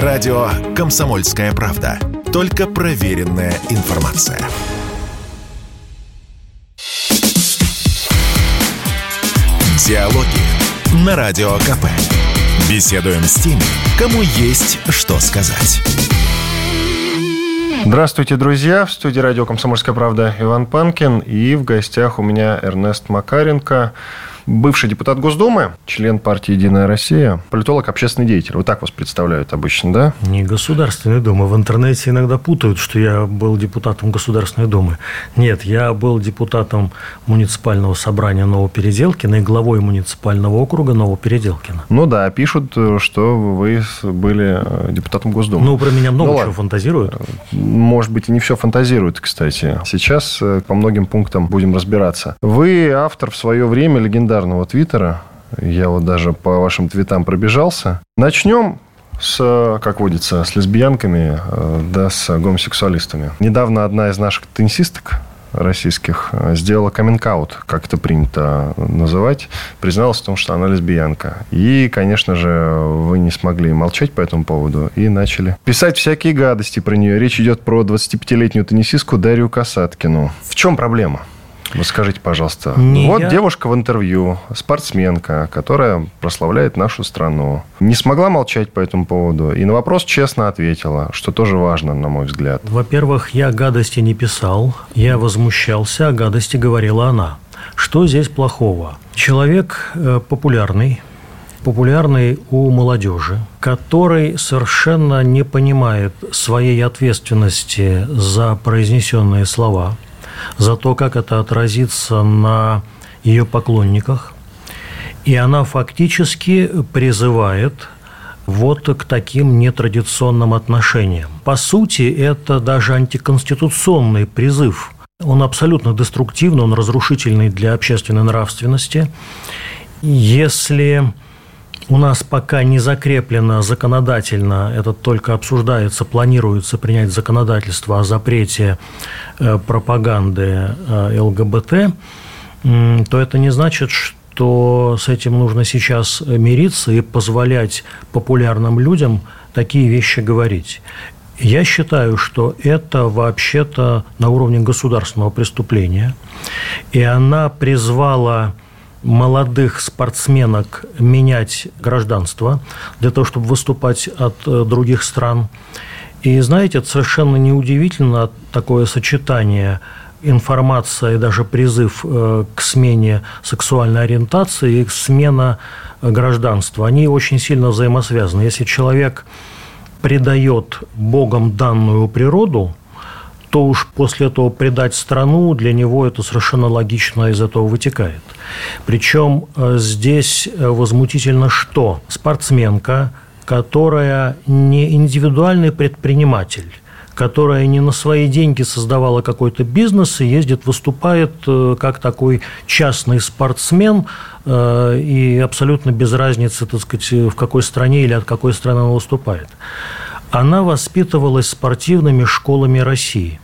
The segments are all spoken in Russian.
Радио «Комсомольская правда». Только проверенная информация. Диалоги на Радио КП. Беседуем с теми, кому есть что сказать. Здравствуйте, друзья! В студии радио «Комсомольская правда» Иван Панкин. И в гостях у меня Эрнест Макаренко, бывший депутат Госдумы, член партии «Единая Россия», политолог, общественный деятель. Вот так вас представляют обычно, да? Не Государственной Думы. В интернете иногда путают, что я был депутатом Государственной Думы. Нет, я был депутатом муниципального собрания Новопеределкина и главой муниципального округа Новопеределкина. Ну да, пишут, что вы были э, депутатом Госдумы. Ну, про меня много ну, чего ладно. фантазируют. Может быть, и не все фантазируют, кстати. Сейчас э, по многим пунктам будем разбираться. Вы автор в свое время легендарного легендарного твиттера. Я вот даже по вашим твитам пробежался. Начнем с, как водится, с лесбиянками, э, да, с гомосексуалистами. Недавно одна из наших теннисисток российских э, сделала каминг-аут, как это принято называть, призналась в том, что она лесбиянка. И, конечно же, вы не смогли молчать по этому поводу и начали писать всякие гадости про нее. Речь идет про 25-летнюю теннисистку Дарью Касаткину. В чем проблема? Вот скажите, пожалуйста. Не вот я... девушка в интервью, спортсменка, которая прославляет нашу страну. Не смогла молчать по этому поводу. И на вопрос честно ответила, что тоже важно, на мой взгляд. Во-первых, я гадости не писал. Я возмущался, а гадости говорила она. Что здесь плохого? Человек э, популярный, популярный у молодежи, который совершенно не понимает своей ответственности за произнесенные слова – за то, как это отразится на ее поклонниках. И она фактически призывает вот к таким нетрадиционным отношениям. По сути, это даже антиконституционный призыв. Он абсолютно деструктивный, он разрушительный для общественной нравственности. Если у нас пока не закреплено законодательно, это только обсуждается, планируется принять законодательство о запрете э, пропаганды э, ЛГБТ, то это не значит, что с этим нужно сейчас мириться и позволять популярным людям такие вещи говорить. Я считаю, что это вообще-то на уровне государственного преступления, и она призвала молодых спортсменок менять гражданство для того, чтобы выступать от э, других стран. И знаете, это совершенно неудивительно такое сочетание информация и даже призыв э, к смене сексуальной ориентации и смена гражданства, они очень сильно взаимосвязаны. Если человек предает Богом данную природу, то уж после этого предать страну, для него это совершенно логично из этого вытекает. Причем э, здесь э, возмутительно что? Спортсменка, которая не индивидуальный предприниматель, которая не на свои деньги создавала какой-то бизнес и ездит, выступает э, как такой частный спортсмен и абсолютно без разницы, так сказать, в какой стране или от какой страны она выступает. Она воспитывалась спортивными школами России.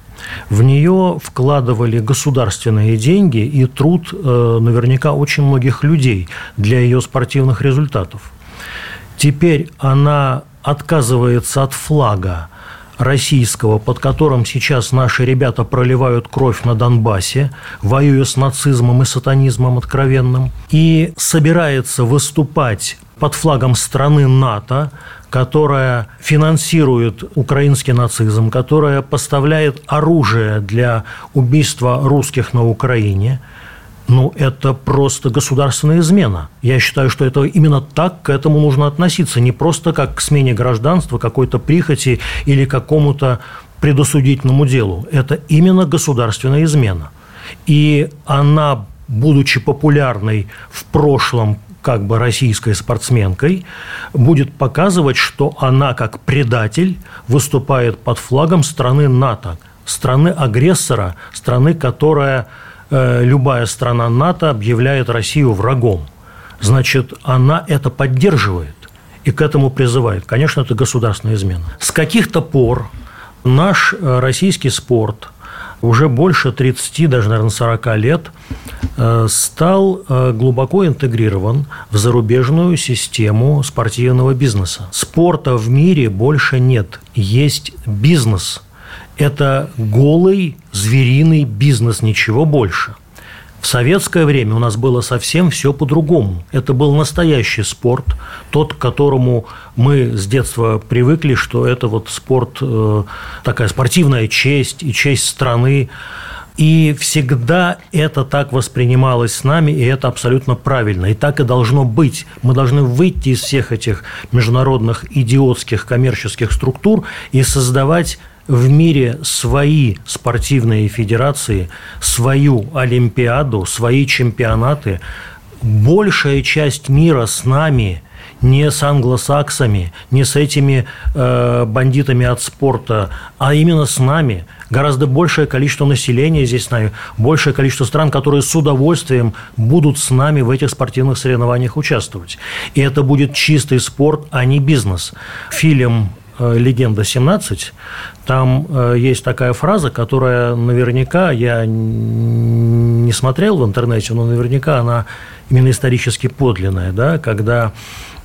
В нее вкладывали государственные деньги и труд э, наверняка очень многих людей для ее спортивных результатов. Теперь она отказывается от флага российского, под которым сейчас наши ребята проливают кровь на Донбассе, воюя с нацизмом и сатанизмом откровенным, и собирается выступать под флагом страны НАТО, которая финансирует украинский нацизм, которая поставляет оружие для убийства русских на Украине, ну, это просто государственная измена. Я считаю, что это именно так к этому нужно относиться, не просто как к смене гражданства, какой-то прихоти или какому-то предосудительному делу. Это именно государственная измена. И она, будучи популярной в прошлом как бы российской спортсменкой, будет показывать, что она как предатель выступает под флагом страны НАТО, страны агрессора, страны, которая э, любая страна НАТО объявляет Россию врагом. Значит, она это поддерживает и к этому призывает. Конечно, это государственная измена. С каких-то пор наш э, российский спорт уже больше 30, даже, наверное, 40 лет э, стал э, глубоко интегрирован в зарубежную систему спортивного бизнеса. Спорта в мире больше нет. Есть бизнес. Это голый звериный бизнес, ничего больше – в советское время у нас было совсем все по-другому. Это был настоящий спорт, тот, к которому мы с детства привыкли, что это вот спорт, э, такая спортивная честь и честь страны. И всегда это так воспринималось с нами, и это абсолютно правильно. И так и должно быть. Мы должны выйти из всех этих международных идиотских коммерческих структур и создавать в мире свои спортивные федерации, свою Олимпиаду, свои чемпионаты. Большая часть мира с нами – не с англосаксами, не с этими э, бандитами от спорта, а именно с нами. Гораздо большее количество населения здесь с нами, большее количество стран, которые с удовольствием будут с нами в этих спортивных соревнованиях участвовать. И это будет чистый спорт, а не бизнес. Фильм «Легенда 17», там э, есть такая фраза, которая наверняка, я не смотрел в интернете, но наверняка она именно исторически подлинная, да, когда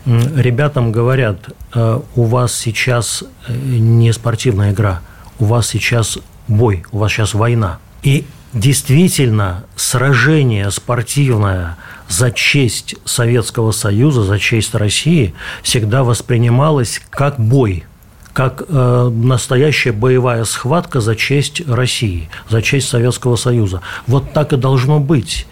ребятам говорят, э, у вас сейчас не спортивная игра, у вас сейчас бой, у вас сейчас война. И действительно сражение спортивное за честь Советского Союза, за честь России всегда воспринималось как бой – как э, настоящая боевая схватка за честь России, за честь Советского Союза. Вот так и должно быть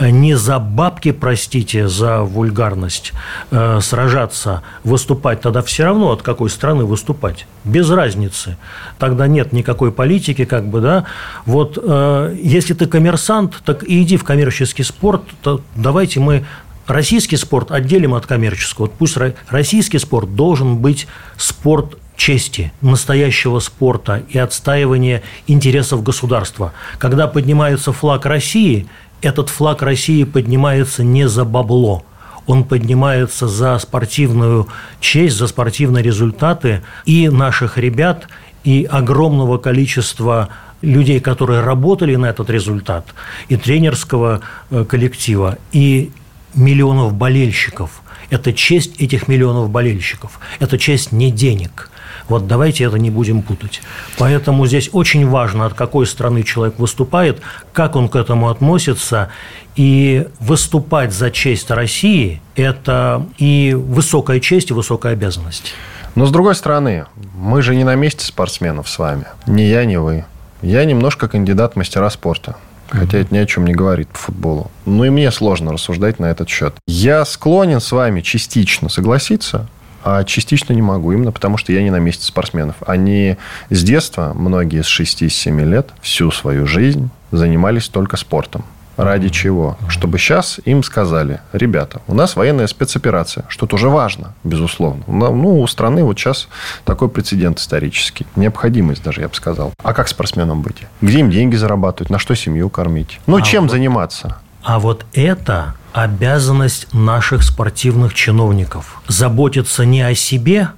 не за бабки, простите за вульгарность, э, сражаться, выступать, тогда все равно от какой страны выступать. Без разницы. Тогда нет никакой политики, как бы, да. Вот э, если ты коммерсант, так и иди в коммерческий спорт, то давайте мы российский спорт отделим от коммерческого. Вот пусть российский спорт должен быть спорт чести, настоящего спорта и отстаивания интересов государства. Когда поднимается флаг России, этот флаг России поднимается не за бабло, он поднимается за спортивную честь, за спортивные результаты и наших ребят, и огромного количества людей, которые работали на этот результат, и тренерского э, коллектива, и миллионов болельщиков. Это честь этих миллионов болельщиков. Это честь не денег. Вот давайте это не будем путать. Поэтому здесь очень важно, от какой страны человек выступает, как он к этому относится. И выступать за честь России – это и высокая честь, и высокая обязанность. Но с другой стороны, мы же не на месте спортсменов с вами. Ни я, ни вы. Я немножко кандидат мастера спорта. Хотя это ни о чем не говорит по футболу. Ну и мне сложно рассуждать на этот счет. Я склонен с вами частично согласиться, а частично не могу, именно потому что я не на месте спортсменов. Они с детства, многие с 6-7 лет, всю свою жизнь занимались только спортом. Ради чего? Чтобы сейчас им сказали, ребята, у нас военная спецоперация, что тоже важно, безусловно. Ну, у страны вот сейчас такой прецедент исторический. Необходимость даже, я бы сказал. А как спортсменам быть? Где им деньги зарабатывать? На что семью кормить? Ну, а чем вот, заниматься? А вот это обязанность наших спортивных чиновников. Заботиться не о себе,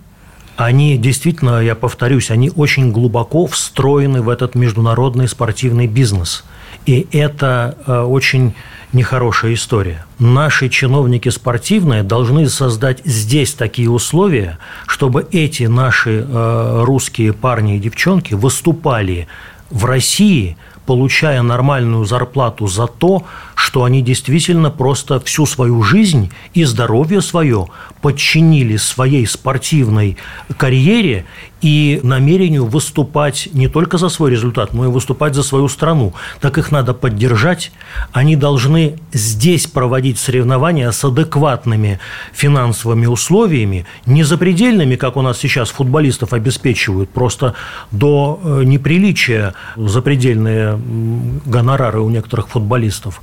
они действительно, я повторюсь, они очень глубоко встроены в этот международный спортивный бизнес. И это э, очень нехорошая история. Наши чиновники спортивные должны создать здесь такие условия, чтобы эти наши э, русские парни и девчонки выступали в России – получая нормальную зарплату за то, что они действительно просто всю свою жизнь и здоровье свое подчинили своей спортивной карьере и намерению выступать не только за свой результат, но и выступать за свою страну. Так их надо поддержать. Они должны здесь проводить соревнования с адекватными финансовыми условиями, не запредельными, как у нас сейчас футболистов обеспечивают, просто до э, неприличия запредельные гонорары у некоторых футболистов.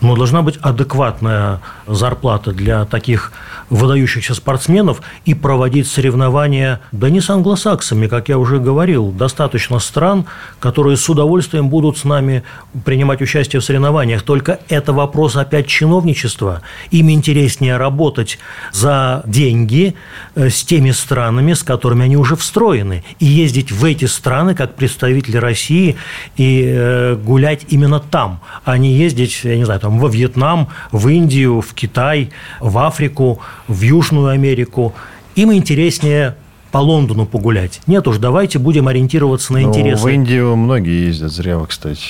Но должна быть адекватная зарплата для таких выдающихся спортсменов и проводить соревнования, да не с англосаксами, как я уже говорил, достаточно стран, которые с удовольствием будут с нами принимать участие в соревнованиях. Только это вопрос опять чиновничества. Им интереснее работать за деньги э, с теми странами, с которыми они уже встроены, и ездить в эти страны как представители России и э, гулять именно там, а не ездить, я не знаю, там во Вьетнам, в Индию, в Китай, в Африку, в Южную Америку. Им интереснее по Лондону погулять. Нет уж, давайте будем ориентироваться на ну, интересы. в Индию многие ездят, зря вы, кстати.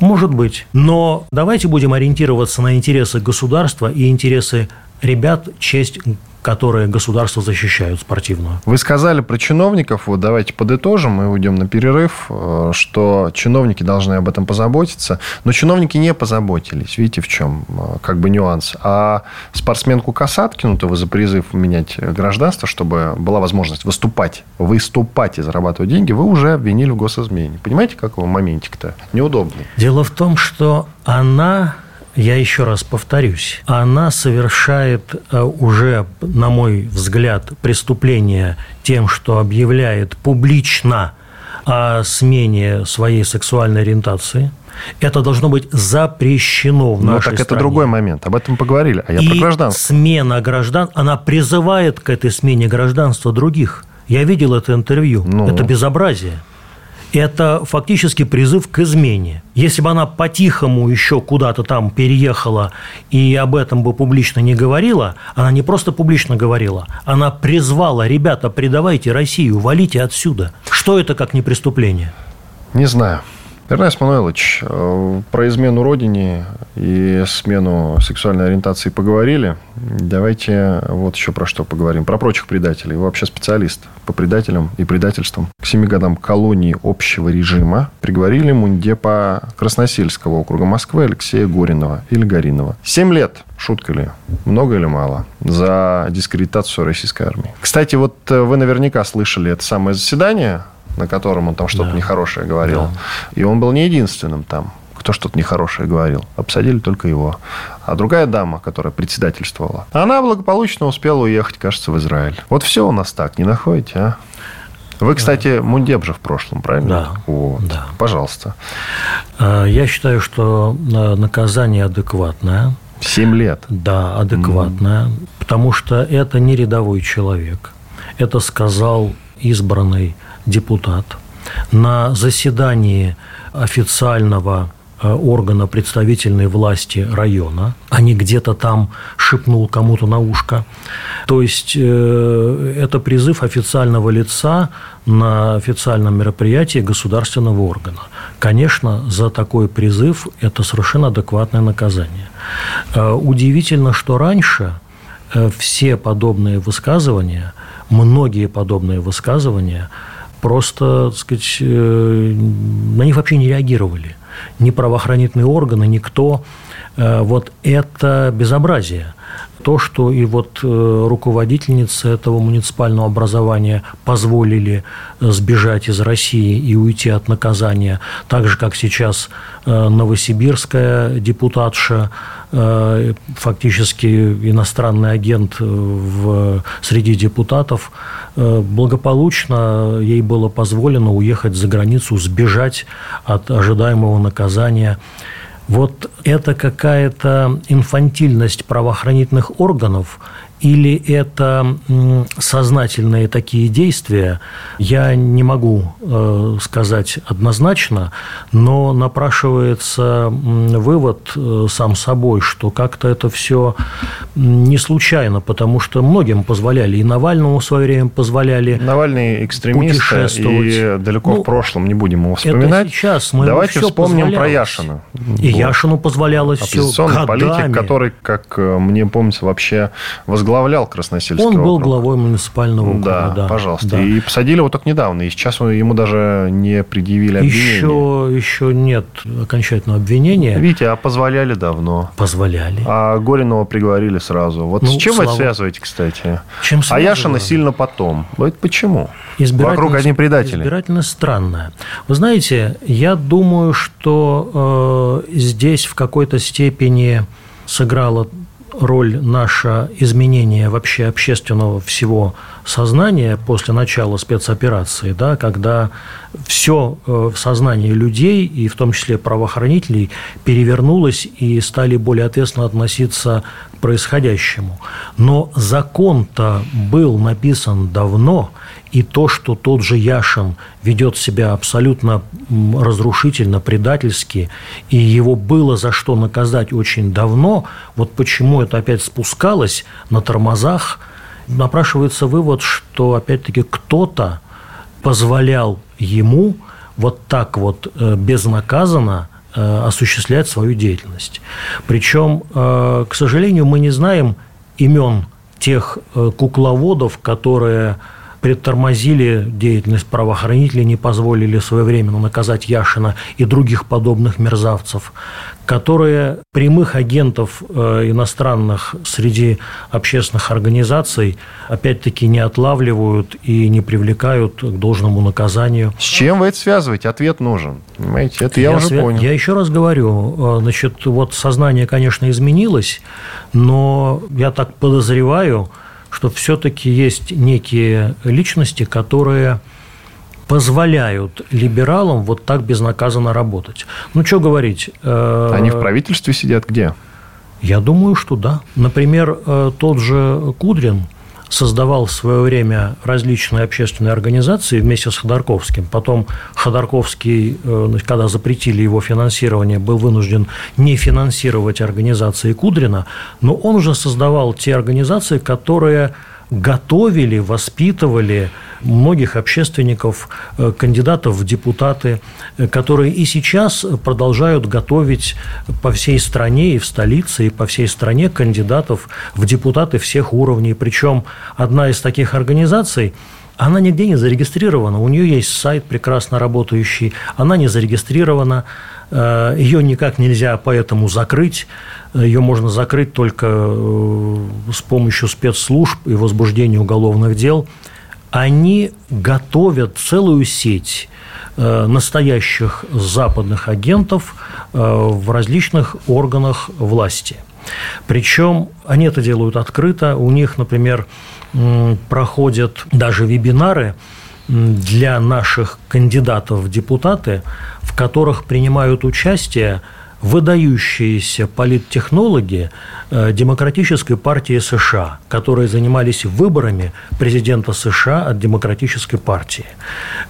Может быть. Но давайте будем ориентироваться на интересы государства и интересы ребят, честь которые государство защищают спортивную. Вы сказали про чиновников, вот давайте подытожим, мы уйдем на перерыв, э, что чиновники должны об этом позаботиться, но чиновники не позаботились, видите, в чем э, как бы нюанс. А спортсменку Касаткину-то вы за призыв менять гражданство, чтобы была возможность выступать, выступать и зарабатывать деньги, вы уже обвинили в госизмене. Понимаете, какой моментик-то неудобный? Дело в том, что она я еще раз повторюсь, она совершает э, уже, на мой взгляд, преступление тем, что объявляет публично о смене своей сексуальной ориентации. Это должно быть запрещено в Но нашей так стране. это другой момент. Об этом поговорили. А я И про гражданство. смена граждан, она призывает к этой смене гражданства других. Я видел это интервью. Ну. Это безобразие это фактически призыв к измене. Если бы она по-тихому еще куда-то там переехала и об этом бы публично не говорила, она не просто публично говорила, она призвала, ребята, предавайте Россию, валите отсюда. Что это как не преступление? Не знаю. Эрнест Мануилович, э, про измену родине и смену сексуальной ориентации поговорили. Давайте вот еще про что поговорим. Про прочих предателей. Вы вообще специалист по предателям и предательствам. К семи годам колонии общего режима приговорили мундепа Красносельского округа Москвы Алексея Горинова или Горинова. Семь лет. Шутка ли? Много или мало? За дискредитацию российской армии. Кстати, вот э, вы наверняка слышали это самое заседание на котором он там что-то да. нехорошее говорил. Да. И он был не единственным там, кто что-то нехорошее говорил. Обсадили только его. А другая дама, которая председательствовала, она благополучно успела уехать, кажется, в Израиль. Вот все у нас так, не находите, а? Вы, кстати. Мундеб же в прошлом, правильно? Да. Вот. да. Пожалуйста. А, я считаю, что э, наказание адекватное. Семь лет. Да, адекватное. Mm. Потому что это не рядовой человек. Это сказал избранный депутат на заседании официального э, органа представительной власти района, а не где-то там шепнул кому-то на ушко. То есть э, это призыв официального лица на официальном мероприятии государственного органа. Конечно, за такой призыв это совершенно адекватное наказание. Э, удивительно, что раньше все подобные высказывания, многие подобные высказывания – просто, так сказать, э, на них вообще не реагировали. Ни правоохранительные органы, никто. Э, вот это безобразие. То, что и вот э, руководительницы этого муниципального образования позволили сбежать из России и уйти от наказания, так же, как сейчас новосибирская депутатша, фактически иностранный агент в, среди депутатов, Э, благополучно ей было позволено уехать за границу, сбежать от ожидаемого наказания. Вот это какая-то инфантильность правоохранительных органов – или это сознательные такие действия, я не могу э, сказать однозначно, но напрашивается вывод э, сам собой, что как-то это все не случайно, потому что многим позволяли, и Навальному в свое время позволяли Навальный экстремист, и далеко ну, в прошлом не будем его вспоминать. Это сейчас мы Давайте вспомним про Яшина. И. Яшину позволялось все Оппозиционный политик, который, как э, мне помнится, вообще возглавлял Красносельский Он был округ. главой муниципального округа, да. да. пожалуйста. Да. И посадили его только недавно, и сейчас ему даже не предъявили обвинения. Еще, еще нет окончательного обвинения. Видите, а позволяли давно. Позволяли. А Горинова приговорили сразу. Вот ну, с чем слава... вы связываете, кстати? Чем а Яшина сильно потом. Вот почему? Вокруг одни предатели. Избирательно странная. Вы знаете, я думаю, что э, здесь в какой-то степени сыграла роль наше изменение вообще общественного всего сознания после начала спецоперации, да, когда все э, в сознании людей, и в том числе правоохранителей, перевернулось и стали более ответственно относиться к происходящему. Но закон-то был написан давно, и то, что тот же Яшин ведет себя абсолютно разрушительно, предательски, и его было за что наказать очень давно, вот почему это опять спускалось на тормозах, напрашивается вывод, что опять-таки кто-то позволял ему вот так вот э, безнаказанно э, осуществлять свою деятельность. Причем, э, к сожалению, мы не знаем имен тех кукловодов, которые предтормозили деятельность правоохранителей, не позволили своевременно наказать Яшина и других подобных мерзавцев, которые прямых агентов э, иностранных среди общественных организаций опять-таки не отлавливают и не привлекают к должному наказанию. С чем вы это связываете? Ответ нужен. Понимаете, это я, я уже свя... понял. Я еще раз говорю, э, значит, вот сознание, конечно, изменилось, но я так подозреваю, что все-таки есть некие личности, которые позволяют либералам вот так безнаказанно работать. Ну, что говорить? Э, Они в правительстве сидят где? Я думаю, что да. Например, э, тот же Кудрин, создавал в свое время различные общественные организации вместе с Ходорковским. Потом Ходорковский, э, когда запретили его финансирование, был вынужден не финансировать организации Кудрина, но он уже создавал те организации, которые готовили, воспитывали многих общественников, э, кандидатов в депутаты, э, которые и сейчас продолжают готовить по всей стране и в столице, и по всей стране кандидатов в депутаты всех уровней. Причем одна из таких организаций она нигде не зарегистрирована. У нее есть сайт прекрасно работающий, она не зарегистрирована, э, ее никак нельзя поэтому закрыть. Ее можно закрыть только с помощью спецслужб и возбуждения уголовных дел – они готовят целую сеть э, настоящих западных агентов э, в различных органах власти. Причем они это делают открыто. У них, например, проходят даже вебинары для наших кандидатов в депутаты, в которых принимают участие выдающиеся политтехнологи э, Демократической партии США, которые занимались выборами президента США от Демократической партии.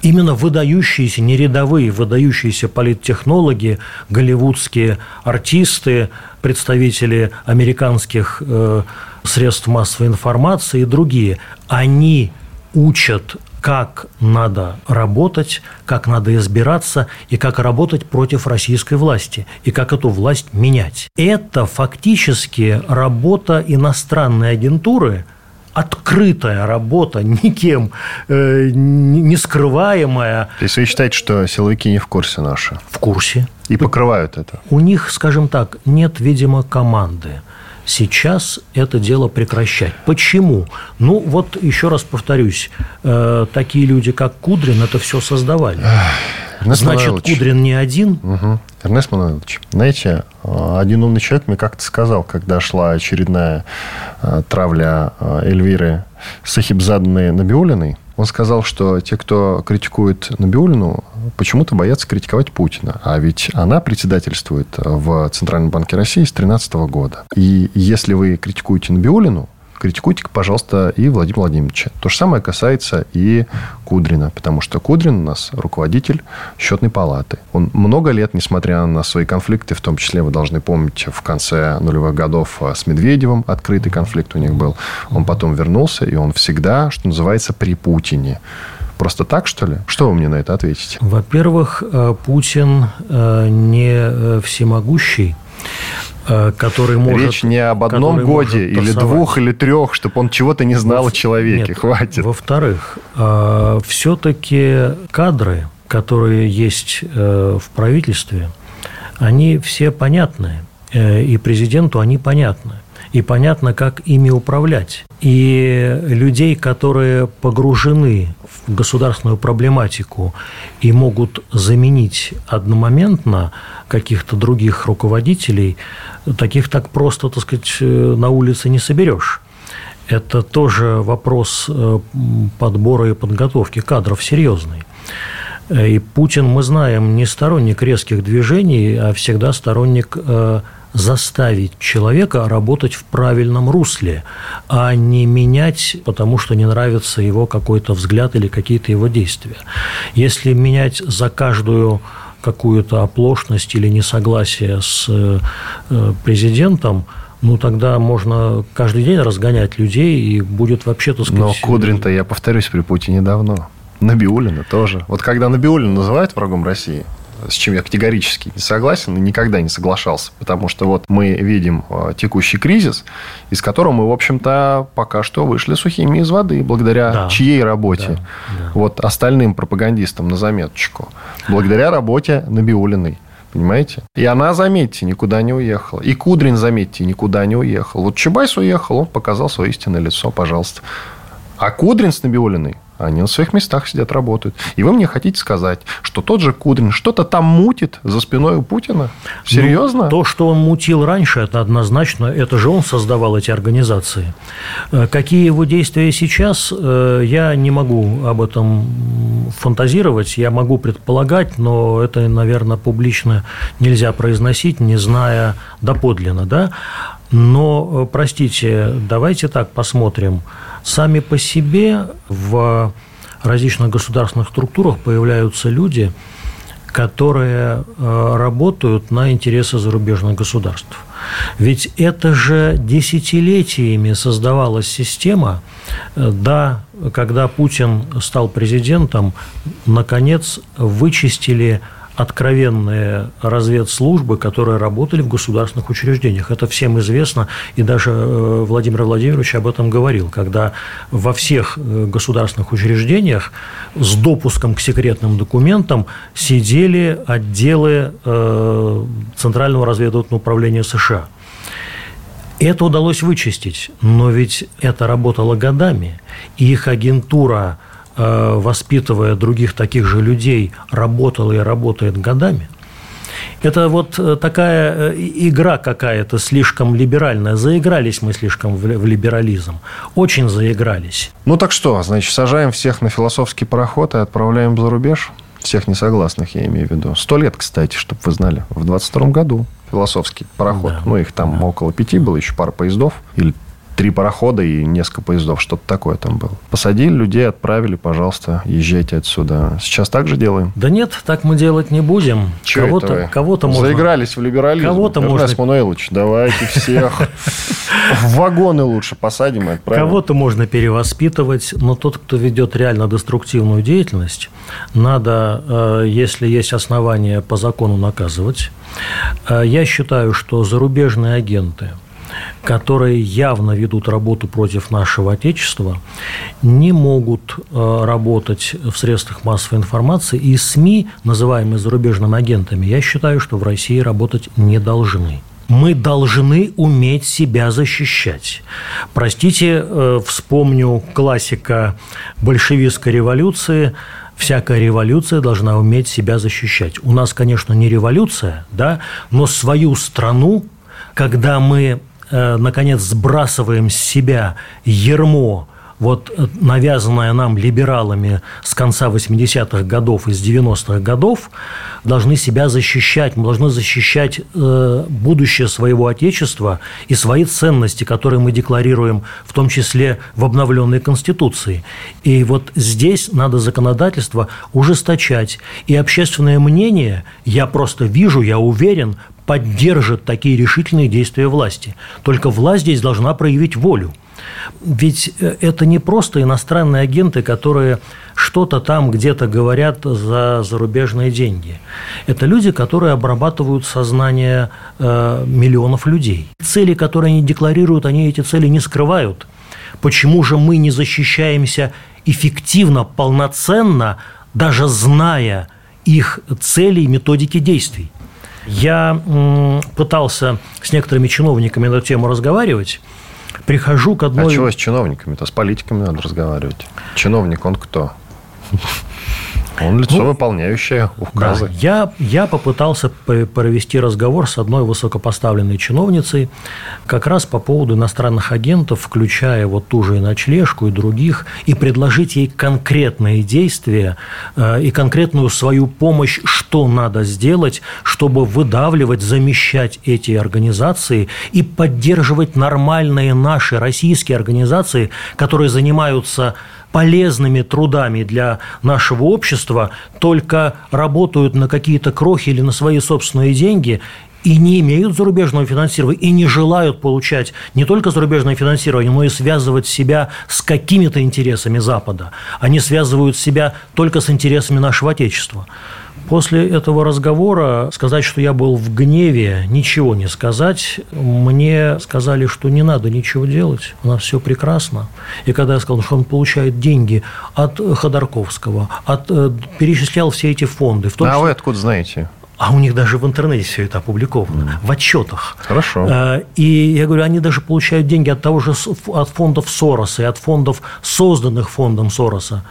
Именно выдающиеся, не рядовые, выдающиеся политтехнологи, голливудские артисты, представители американских э, средств массовой информации и другие, они учат как надо работать, как надо избираться и как работать против российской власти, и как эту власть менять. Это фактически работа иностранной агентуры, открытая работа, никем э, не скрываемая. То есть вы считаете, что силовики не в курсе наши? В курсе. И покрывают это? У них, скажем так, нет, видимо, команды сейчас это дело прекращать. Почему? Ну, вот еще раз повторюсь, э, такие люди, как Кудрин, это все создавали. Эрнест Значит, Мануилович. Кудрин не один. Угу. Эрнест Мануилович, знаете, э, один умный человек мне как-то сказал, когда шла очередная э, травля Эльвиры Сахибзадной Набиулиной, он сказал, что те, кто критикует Набиулину, почему-то боятся критиковать Путина. А ведь она председательствует в Центральном банке России с 2013 года. И если вы критикуете Набиулину, критикуйте, пожалуйста, и Владимира Владимировича. То же самое касается и Кудрина, потому что Кудрин у нас руководитель счетной палаты. Он много лет, несмотря на свои конфликты, в том числе, вы должны помнить, в конце нулевых годов с Медведевым открытый конфликт у них был. Он потом вернулся, и он всегда, что называется, при Путине. Просто так, что ли? Что вы мне на это ответите? Во-первых, э, Путин э, не э, всемогущий. Который может... Речь не об одном годе или двух или трех, чтобы он чего-то не знал Во... о человеке. Нет, Хватит. Во-вторых, все-таки кадры, которые есть в правительстве, они все понятны. И президенту они понятны и понятно, как ими управлять. И людей, которые погружены в государственную проблематику и могут заменить одномоментно каких-то других руководителей, таких так просто, так сказать, на улице не соберешь. Это тоже вопрос э, подбора и подготовки кадров серьезный. И Путин, мы знаем, не сторонник резких движений, а всегда сторонник э, заставить человека работать в правильном русле, а не менять, потому что не нравится его какой-то взгляд или какие-то его действия. Если менять за каждую какую-то оплошность или несогласие с э, президентом, ну тогда можно каждый день разгонять людей, и будет вообще, так сказать... Но Кудрин-то, я повторюсь, при Путине давно. Набиулина тоже. Вот когда Набиулина называют врагом России, с чем я категорически не согласен и никогда не соглашался. Потому что вот мы видим э, текущий кризис, из которого мы, в общем-то, пока что вышли сухими из воды, благодаря да. чьей работе? Да. Да. Вот остальным пропагандистам на заметочку. Благодаря работе Набиулиной. Понимаете? И она, заметьте, никуда не уехала. И Кудрин, заметьте, никуда не уехал. Вот Чубайс уехал, он показал свое истинное лицо, пожалуйста. А Кудрин с Набиулиной они на своих местах сидят, работают. И вы мне хотите сказать, что тот же Кудрин что-то там мутит за спиной у Путина? Серьезно? Ну, то, что он мутил раньше, это однозначно. Это же он создавал эти организации. Э, какие его действия сейчас, э, я не могу об этом фантазировать. Я могу предполагать, но это, наверное, публично нельзя произносить, не зная доподлинно. Да? Но, э, простите, давайте так посмотрим. Сами по себе в различных государственных структурах появляются люди, которые э, работают на интересы зарубежных государств. Ведь это же десятилетиями создавалась система, э, да, когда Путин стал президентом, наконец вычистили откровенные разведслужбы, которые работали в государственных учреждениях. Это всем известно, и даже э, Владимир Владимирович об этом говорил, когда во всех э, государственных учреждениях с допуском к секретным документам сидели отделы э, Центрального разведывательного управления США. Это удалось вычистить, но ведь это работало годами, и их агентура – воспитывая других таких же людей, работала и работает годами. Это вот э, такая э, игра какая-то слишком либеральная. Заигрались мы слишком в либерализм. Очень заигрались. Ну так что, значит, сажаем всех на философский пароход и отправляем за рубеж? Всех несогласных, я имею в виду. Сто лет, кстати, чтобы вы знали. В 22 году философский пароход. Да, ну, их там да. около пяти было, еще пара поездов. Или три парохода и несколько поездов, что-то такое там было. Посадили людей, отправили, пожалуйста, езжайте отсюда. Сейчас так же делаем? Да нет, так мы делать не будем. кого-то, кого-то можно... Заигрались в либерализм. Кого-то можно... Мануилович, давайте всех в вагоны лучше посадим. Кого-то можно перевоспитывать, но тот, кто ведет реально деструктивную деятельность, надо, э, если есть основания по закону наказывать. Э, я считаю, что зарубежные агенты – которые явно ведут работу против нашего Отечества, не могут э, работать в средствах массовой информации, и СМИ, называемые зарубежными агентами, я считаю, что в России работать не должны мы должны уметь себя защищать. Простите, э, вспомню классика большевистской революции. Всякая революция должна уметь себя защищать. У нас, конечно, не революция, да, но свою страну, когда мы наконец, сбрасываем с себя ермо вот э, навязанное нам либералами с конца 80-х годов и с 90-х годов, должны себя защищать. Мы должны защищать э, будущее своего Отечества и свои ценности, которые мы декларируем, в том числе в обновленной Конституции. И вот здесь надо законодательство ужесточать. И общественное мнение, я просто вижу, я уверен, поддержит такие решительные действия власти. Только власть здесь должна проявить волю. Ведь э, это не просто иностранные агенты, которые что-то там где-то говорят за зарубежные деньги. Это люди, которые обрабатывают сознание э, миллионов людей. Цели, которые они декларируют, они эти цели не скрывают. Почему же мы не защищаемся эффективно, полноценно, даже зная их цели и методики действий? Я пытался с некоторыми чиновниками на эту тему разговаривать. Прихожу к одной... А чего с чиновниками-то? С политиками надо разговаривать. Чиновник, он кто? Он лицо ну, выполняющее указы. Да, я, я попытался провести разговор с одной высокопоставленной чиновницей как раз по поводу иностранных агентов, включая вот ту же и ночлежку, и других, и предложить ей конкретные действия э, и конкретную свою помощь, что надо сделать, чтобы выдавливать, замещать эти организации и поддерживать нормальные наши российские организации, которые занимаются полезными трудами для нашего общества, только работают на какие-то крохи или на свои собственные деньги и не имеют зарубежного финансирования, и не желают получать не только зарубежное финансирование, но и связывать себя с какими-то интересами Запада. Они связывают себя только с интересами нашего Отечества. После этого разговора сказать, что я был в гневе, ничего не сказать. Мне сказали, что не надо ничего делать, у нас все прекрасно. И когда я сказал, что он получает деньги от Ходорковского, от, э, перечислял все эти фонды. В том, а что... вы откуда знаете? А у них даже в интернете все это опубликовано, mm. в отчетах. Хорошо. Э, и я говорю, они даже получают деньги от того же, от фондов Сороса и от фондов, созданных фондом Сороса.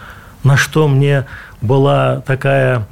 На что мне была такая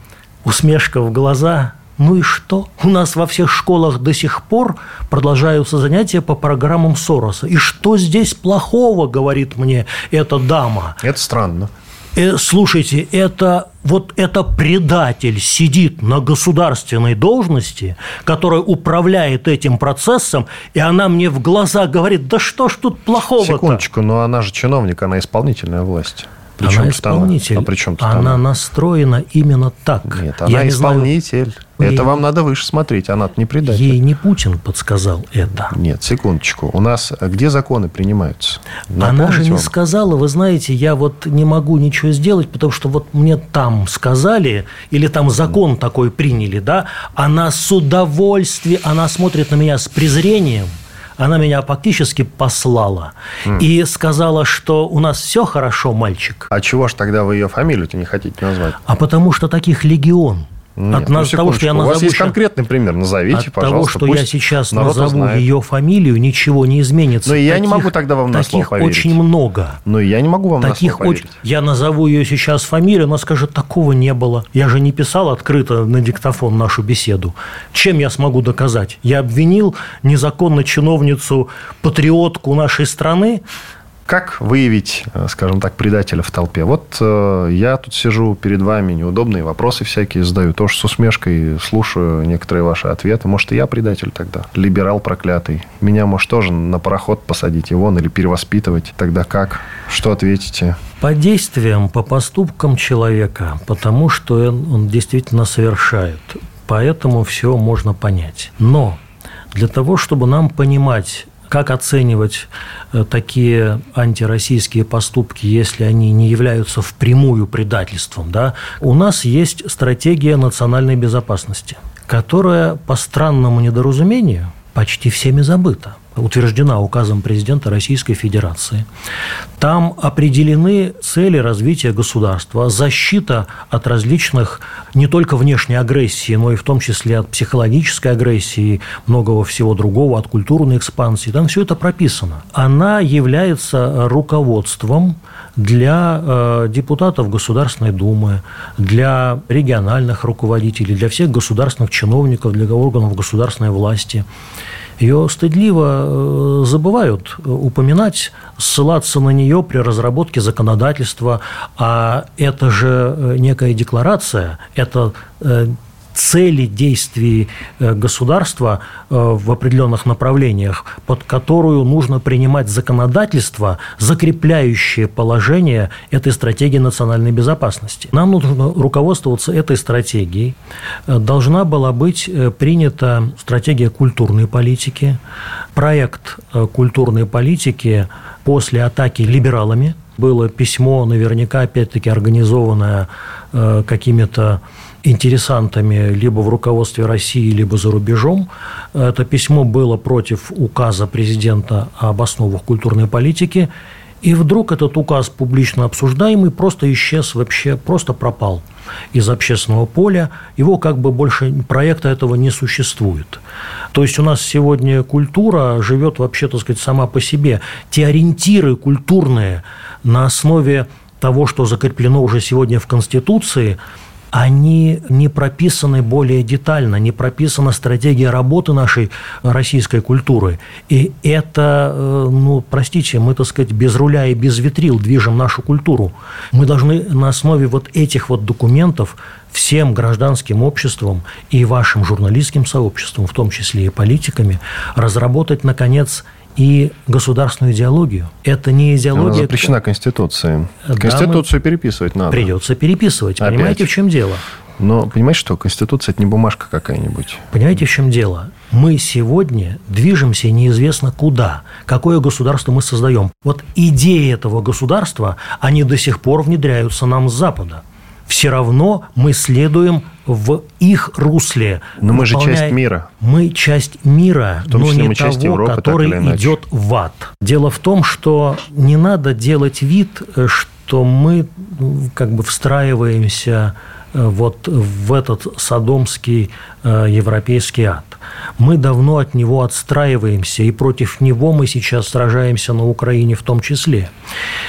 усмешка в глаза. Ну и что? У нас во всех школах до сих пор продолжаются занятия по программам Сороса. И что здесь плохого, говорит мне эта дама? Это странно. Э, слушайте, это вот это предатель сидит на государственной должности, который управляет этим процессом, и она мне в глаза говорит, да что ж тут плохого-то? Секундочку, но она же чиновник, она исполнительная власть. Причем она исполнитель. Она? А при чем она она настроена именно так. Нет, она Я исполнитель. Знаю, это ей... вам надо выше смотреть. она не предатель. Ей не Путин подсказал это. Нет, секундочку. У нас где законы принимаются? Напомните она же не вам? сказала, вы знаете, я вот не могу ничего сделать, потому что вот мне там сказали, или там закон такой приняли, да, она с удовольствием, она смотрит на меня с презрением – она меня фактически послала mm. и сказала, что у нас все хорошо, мальчик. А чего ж тогда вы ее фамилию-то не хотите назвать? А потому что таких легион. Нет, от ну, того, что я назову, у вас есть конкретный пример, назовите, от пожалуйста. того, что я сейчас назову узнает. ее фамилию, ничего не изменится. Но я не могу тогда вам на слово поверить. очень много. Но я не могу вам таких на слово поверить. Очень... Я назову ее сейчас фамилию, она скажет, такого не было. Я же не писал открыто на диктофон нашу беседу. Чем я смогу доказать? Я обвинил незаконно чиновницу, патриотку нашей страны, как выявить, э, скажем так, предателя в толпе? Вот э, я тут сижу перед вами, неудобные вопросы всякие задаю, тоже с усмешкой слушаю некоторые ваши ответы. Может, и я предатель тогда? Либерал проклятый. Меня, может, тоже на пароход посадить его или перевоспитывать? Тогда как? Что ответите? По действиям, по поступкам человека, потому что он, он действительно совершает. Поэтому все можно понять. Но для того, чтобы нам понимать как оценивать э, такие антироссийские поступки, если они не являются впрямую предательством? Да? У нас есть стратегия национальной безопасности, которая по странному недоразумению почти всеми забыта утверждена указом президента Российской Федерации. Там определены цели развития государства, защита от различных не только внешней агрессии, но и в том числе от психологической агрессии, многого всего другого, от культурной экспансии. Там все это прописано. Она является руководством для э, депутатов Государственной Думы, для региональных руководителей, для всех государственных чиновников, для органов государственной власти. Ее стыдливо э, забывают э, упоминать, ссылаться на нее при разработке законодательства, а это же э, некая декларация, это цели действий э, государства э, в определенных направлениях, под которую нужно принимать законодательство, закрепляющее положение этой стратегии национальной безопасности. Нам нужно руководствоваться этой стратегией. Э, должна была быть принята стратегия культурной политики, проект культурной политики после атаки либералами. Было письмо, наверняка, опять-таки, организованное какими-то интересантами либо в руководстве России, либо за рубежом. Это письмо было против указа президента об основах культурной политики. И вдруг этот указ публично обсуждаемый просто исчез вообще, просто пропал из общественного поля. Его как бы больше проекта этого не существует. То есть у нас сегодня культура живет вообще, так сказать, сама по себе. Те ориентиры культурные на основе того, что закреплено уже сегодня в Конституции, они не прописаны более детально, не прописана стратегия работы нашей российской культуры. И это, э, ну, простите, мы, так сказать, без руля и без ветрил движем нашу культуру. Мы должны на основе вот этих вот документов всем гражданским обществом и вашим журналистским сообществом, в том числе и политиками, разработать, наконец, и государственную идеологию. Это не идеология... Она запрещена Конституцией. Конституцию да, переписывать надо. Придется переписывать. Опять. Понимаете, в чем дело? Но понимаете, что Конституция – это не бумажка какая-нибудь. Понимаете, в чем дело? Мы сегодня движемся неизвестно куда, какое государство мы создаем. Вот идеи этого государства, они до сих пор внедряются нам с Запада все равно мы следуем в их русле. Но мы же часть мира. Мы часть мира, но не того, часть Европы, который идет в ад. Дело в том, что не надо делать вид, что мы как бы встраиваемся Э, вот в этот садомский э, европейский ад. Мы давно от него отстраиваемся, и против него мы сейчас сражаемся на Украине в том числе.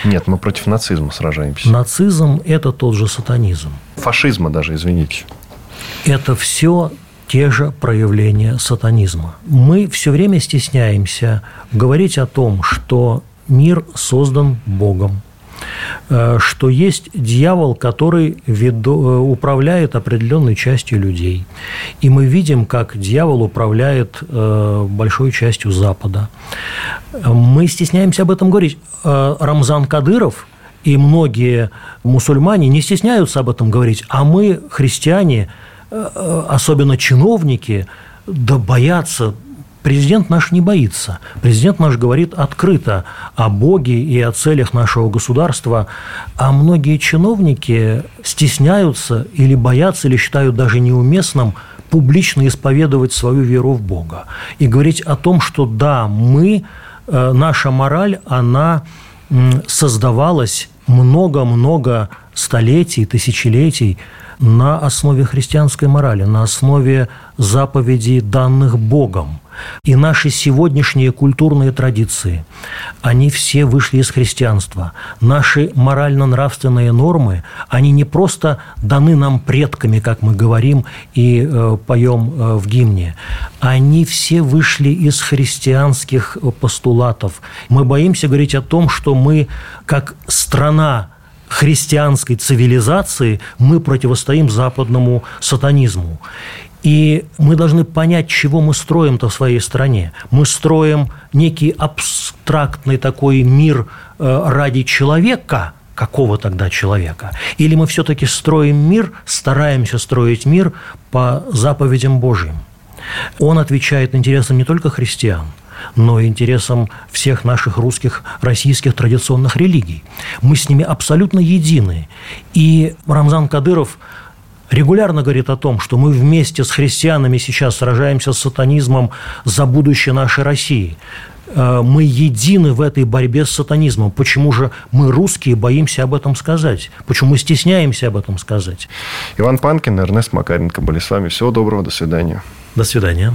Нет, мы против нацизма сражаемся. Нацизм – это тот же сатанизм. Фашизма даже, извините. Это все те же проявления сатанизма. Мы все время стесняемся говорить о том, что мир создан Богом, Э, что есть дьявол, который веду, э, управляет определенной частью людей. И мы видим, как дьявол управляет э, большой частью Запада. Мы стесняемся об этом говорить. Рамзан Кадыров и многие мусульмане не стесняются об этом говорить, а мы, христиане, особенно чиновники, да боятся Президент наш не боится. Президент наш говорит открыто о Боге и о целях нашего государства, а многие чиновники стесняются или боятся, или считают даже неуместным публично исповедовать свою веру в Бога и говорить о том, что да, мы, э, наша мораль, она создавалась много-много столетий, тысячелетий на основе христианской морали, на основе заповедей, данных Богом. И наши сегодняшние культурные традиции, они все вышли из христианства. Наши морально-нравственные нормы, они не просто даны нам предками, как мы говорим и э, поем э, в гимне, они все вышли из христианских постулатов. Мы боимся говорить о том, что мы, как страна христианской цивилизации, мы противостоим западному сатанизму. И мы должны понять, чего мы строим-то в своей стране. Мы строим некий абстрактный такой мир э, ради человека, какого тогда человека? Или мы все-таки строим мир, стараемся строить мир по заповедям Божьим? Он отвечает интересам не только христиан, но и интересам всех наших русских, российских традиционных религий. Мы с ними абсолютно едины. И Рамзан Кадыров – регулярно говорит о том, что мы вместе с христианами сейчас сражаемся с сатанизмом за будущее нашей России. Э, мы едины в этой борьбе с сатанизмом. Почему же мы, русские, боимся об этом сказать? Почему мы стесняемся об этом сказать? Иван Панкин и Эрнест Макаренко были с вами. Всего доброго, до свидания. До свидания.